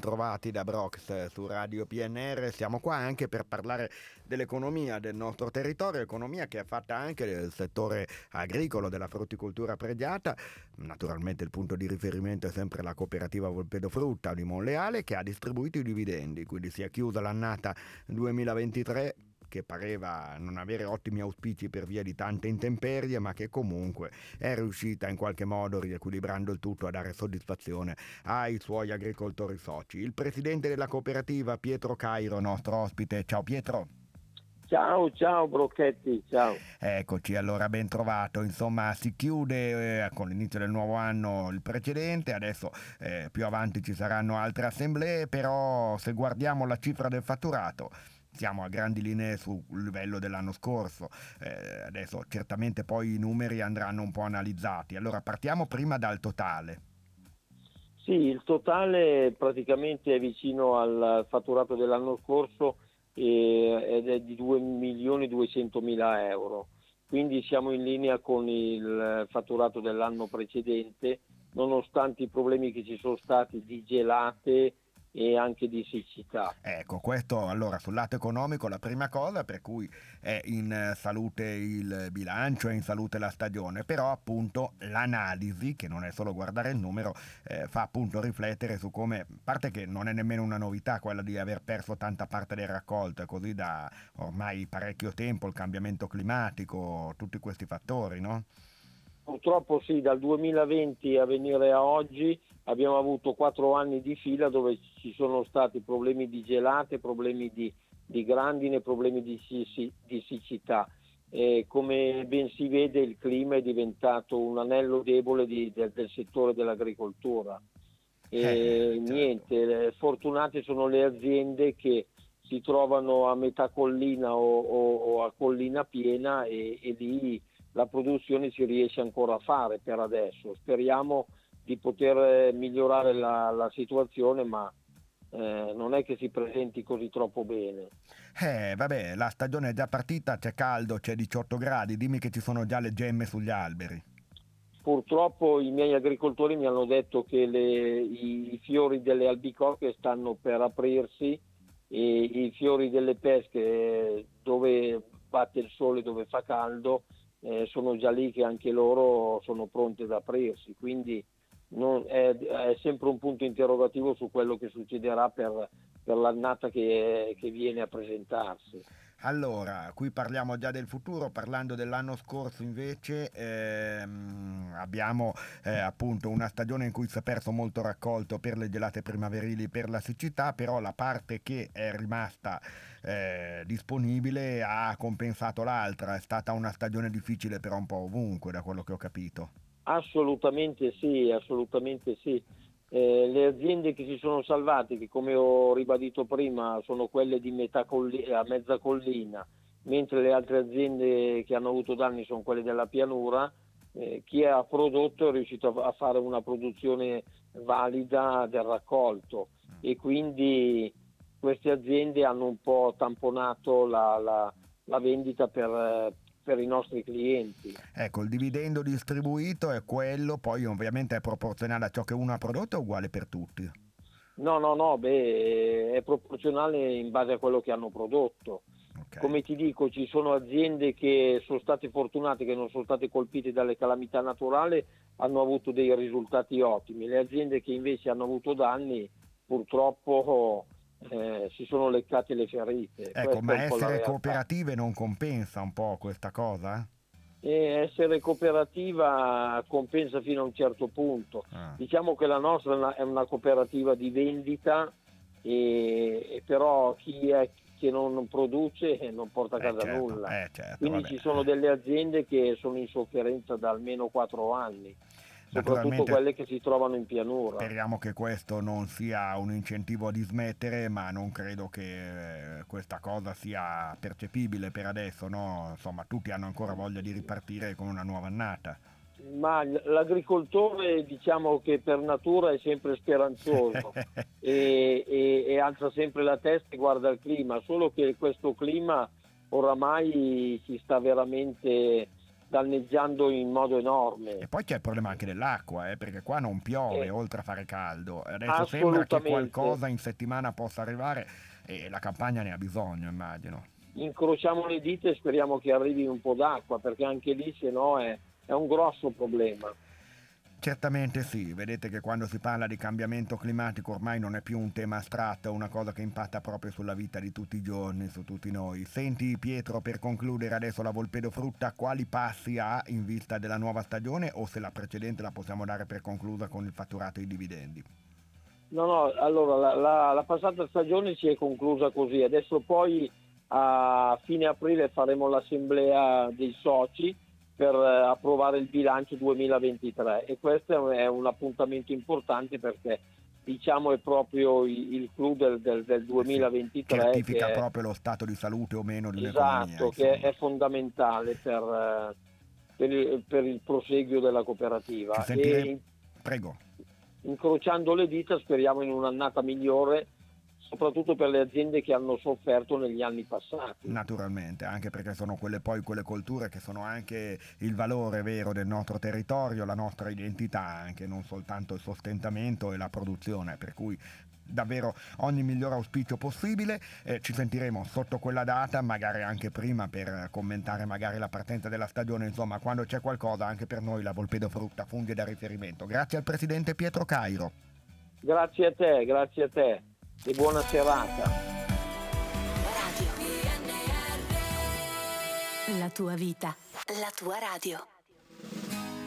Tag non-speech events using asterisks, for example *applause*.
Trovati da Brox su Radio PNR, siamo qua anche per parlare dell'economia del nostro territorio, economia che è fatta anche del settore agricolo, della frutticoltura pregiata, naturalmente il punto di riferimento è sempre la cooperativa Volpedo Frutta di Monleale che ha distribuito i dividendi, quindi si è chiusa l'annata 2023 che pareva non avere ottimi auspici per via di tante intemperie, ma che comunque è riuscita in qualche modo, riequilibrando il tutto, a dare soddisfazione ai suoi agricoltori soci. Il presidente della cooperativa, Pietro Cairo, nostro ospite. Ciao Pietro. Ciao, ciao Brocchetti, ciao. Eccoci, allora ben trovato. Insomma, si chiude eh, con l'inizio del nuovo anno il precedente, adesso eh, più avanti ci saranno altre assemblee, però se guardiamo la cifra del fatturato siamo a grandi linee sul livello dell'anno scorso, eh, adesso certamente poi i numeri andranno un po' analizzati, allora partiamo prima dal totale. Sì, il totale praticamente è vicino al fatturato dell'anno scorso eh, ed è di 2 milioni 200 mila euro, quindi siamo in linea con il fatturato dell'anno precedente, nonostante i problemi che ci sono stati di gelate e anche di siccità. Ecco, questo allora sul lato economico la prima cosa per cui è in salute il bilancio, è in salute la stagione, però appunto l'analisi, che non è solo guardare il numero, eh, fa appunto riflettere su come, parte che non è nemmeno una novità quella di aver perso tanta parte del raccolto, così da ormai parecchio tempo, il cambiamento climatico, tutti questi fattori, no? Purtroppo sì, dal 2020 a venire a oggi abbiamo avuto quattro anni di fila dove ci sono stati problemi di gelate, problemi di, di grandine, problemi di, di siccità. E come ben si vede il clima è diventato un anello debole di, del, del, settore dell'agricoltura. E eh, certo. niente, fortunate sono le aziende che si trovano a metà collina o, o, o a collina piena e, e lì la produzione si riesce ancora a fare per adesso. Speriamo di poter eh, migliorare la, la situazione, ma eh, non è che si presenti così troppo bene. Eh, vabbè, la stagione è già partita, c'è caldo, c'è 18 gradi, dimmi che ci sono già le gemme sugli alberi. Purtroppo i miei agricoltori mi hanno detto che le, i, i, fiori delle albicocche stanno per aprirsi e i fiori delle pesche dove batte il sole, dove fa caldo, eh, sono già lì che anche loro sono pronti ad aprirsi, quindi non, è, è, sempre un punto interrogativo su quello che succederà per, per l'annata che, che, viene a presentarsi. Allora, qui parliamo già del futuro, parlando dell'anno scorso invece ehm, abbiamo eh, appunto una stagione in cui si è perso molto raccolto per le gelate primaverili, per la siccità, però la parte che è rimasta eh, disponibile ha compensato l'altra, è stata una stagione difficile però un po' ovunque da quello che ho capito. Assolutamente sì, assolutamente sì. Eh, le aziende che si sono salvate, che come ho ribadito prima sono quelle di metà colli- a mezza collina, mentre le altre aziende che hanno avuto danni sono quelle della pianura, eh, chi ha prodotto è riuscito a fare una produzione valida del raccolto. E quindi queste aziende hanno un po' tamponato la, la, la vendita per, per i nostri clienti. Ecco, il dividendo distribuito è quello, poi ovviamente è proporzionale a ciò che uno ha prodotto o uguale per tutti? No, no, no, beh, è proporzionale in base a quello che hanno prodotto. Okay. Come ti dico, ci sono aziende che sono state fortunate, che non sono state colpite dalle calamità naturali, hanno avuto dei risultati ottimi. Le aziende che invece hanno avuto danni, purtroppo eh, si sono leccate le ferite. Ecco, ma essere cooperative non compensa un po' questa cosa? E essere cooperativa compensa fino a un certo punto. Ah. Diciamo che la nostra è una cooperativa di vendita, e, e però chi è che non produce non porta a eh, casa eh certo, nulla. Eh certo, Quindi vabbè. ci sono delle aziende che sono in sofferenza da almeno 4 anni soprattutto quelle che si trovano in pianura. Speriamo che questo non sia un incentivo a dismettere, ma non credo che eh, questa cosa sia percepibile per adesso, no? Insomma, tutti hanno ancora voglia di ripartire con una nuova annata. Ma l'agricoltore diciamo che per natura è sempre speranzoso *laughs* e, e, e alza sempre la testa e guarda il clima, solo che questo clima oramai si sta veramente danneggiando in modo enorme. E poi c'è il problema anche dell'acqua, eh, perché qua non piove eh, oltre a fare caldo. Adesso sembra che qualcosa in settimana possa arrivare e la campagna ne ha bisogno, immagino. Incrociamo le dita e speriamo che arrivi un po' d'acqua, perché anche lì se no è, è un grosso problema. Certamente sì, vedete che quando si parla di cambiamento climatico ormai non è più un tema astratto, è una cosa che impatta proprio sulla vita di tutti i giorni, su tutti noi. Senti Pietro, per concludere adesso la Volpedo Frutta, quali passi ha in vista della nuova stagione o se la precedente la possiamo dare per conclusa con il fatturato e i dividendi? No, no, allora la, la, la passata stagione si è conclusa così, adesso poi a fine aprile faremo l'assemblea dei soci per eh, approvare il bilancio 2023 e questo è un appuntamento importante perché diciamo è proprio il clou del, del, del 2023 certifica che proprio lo stato di salute o meno di esatto, che è fondamentale per, eh, per, il, per, il, proseguio della cooperativa. E, prego. incrociando le dita speriamo in un'annata migliore soprattutto per le aziende che hanno sofferto negli anni passati. Naturalmente, anche perché sono quelle poi quelle colture che sono anche il valore vero del nostro territorio, la nostra identità, anche non soltanto il sostentamento e la produzione, per cui davvero ogni miglior auspicio possibile. Eh, ci sentiremo sotto quella data, magari anche prima per commentare magari la partenza della stagione, insomma, quando c'è qualcosa anche per noi la Volpedo Frutta funge da riferimento. Grazie al presidente Pietro Cairo. Grazie a te, grazie a te e buona serata. La tua vita, la tua radio.